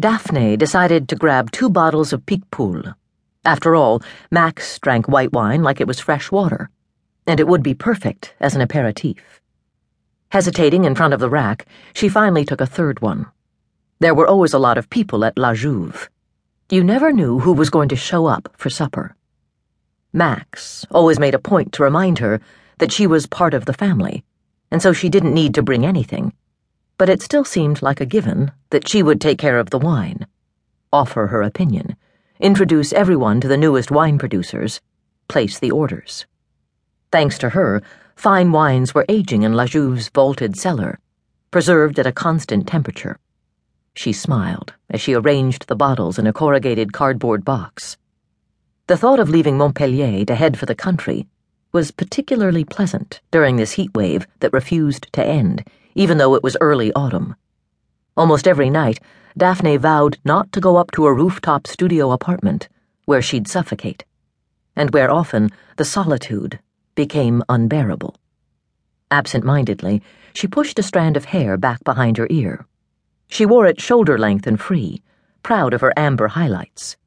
Daphne decided to grab two bottles of Picpoul. After all, Max drank white wine like it was fresh water, and it would be perfect as an aperitif. Hesitating in front of the rack, she finally took a third one. There were always a lot of people at La Jouve. You never knew who was going to show up for supper. Max always made a point to remind her that she was part of the family, and so she didn't need to bring anything. But it still seemed like a given that she would take care of the wine, offer her opinion, introduce everyone to the newest wine producers, place the orders. Thanks to her, fine wines were aging in La Jouve's vaulted cellar, preserved at a constant temperature. She smiled as she arranged the bottles in a corrugated cardboard box. The thought of leaving Montpellier to head for the country was particularly pleasant during this heat wave that refused to end, even though it was early autumn. Almost every night, Daphne vowed not to go up to a rooftop studio apartment where she'd suffocate, and where often the solitude became unbearable. Absent mindedly, she pushed a strand of hair back behind her ear. She wore it shoulder length and free, proud of her amber highlights.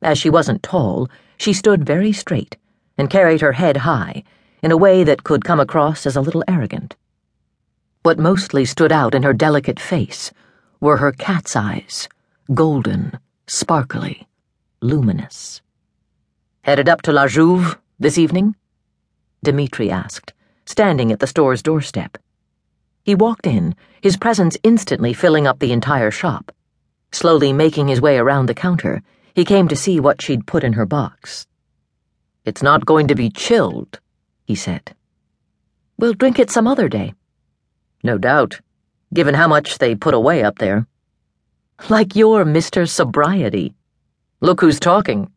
As she wasn't tall, she stood very straight and carried her head high in a way that could come across as a little arrogant. What mostly stood out in her delicate face were her cat's eyes, golden, sparkly, luminous. Headed up to La Jouve this evening? Dimitri asked, standing at the store's doorstep. He walked in, his presence instantly filling up the entire shop. Slowly making his way around the counter, he came to see what she'd put in her box. It's not going to be chilled, he said. We'll drink it some other day. No doubt, given how much they put away up there. Like you're Mr. Sobriety. Look who's talking.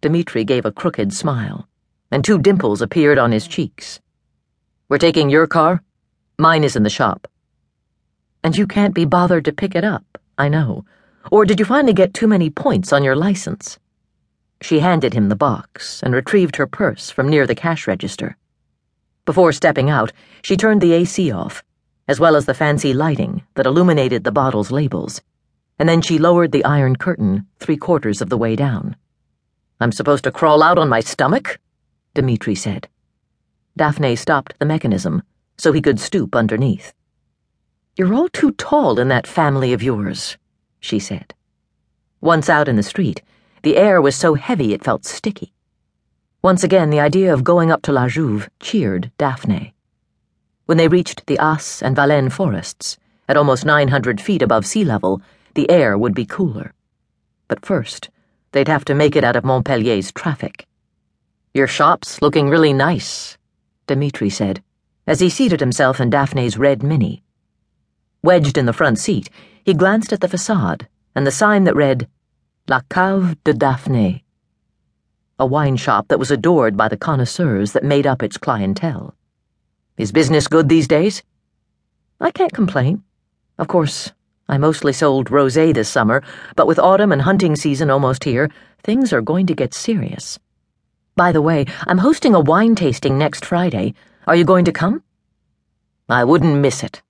Dimitri gave a crooked smile, and two dimples appeared on his cheeks. We're taking your car? Mine is in the shop. And you can't be bothered to pick it up, I know. Or did you finally get too many points on your license? She handed him the box and retrieved her purse from near the cash register. Before stepping out, she turned the AC off, as well as the fancy lighting that illuminated the bottle's labels, and then she lowered the iron curtain three quarters of the way down. I'm supposed to crawl out on my stomach? Dimitri said. Daphne stopped the mechanism so he could stoop underneath. You're all too tall in that family of yours, she said. Once out in the street, the air was so heavy it felt sticky. Once again, the idea of going up to La Jouve cheered Daphne. When they reached the As and Valenne forests, at almost 900 feet above sea level, the air would be cooler. But first, they'd have to make it out of Montpellier's traffic. Your shop's looking really nice, Dimitri said, as he seated himself in Daphne's red Mini. Wedged in the front seat, he glanced at the facade and the sign that read, La Cave de Daphne, a wine shop that was adored by the connoisseurs that made up its clientele. Is business good these days? I can't complain. Of course, I mostly sold rosé this summer, but with autumn and hunting season almost here, things are going to get serious. By the way, I'm hosting a wine tasting next Friday. Are you going to come? I wouldn't miss it.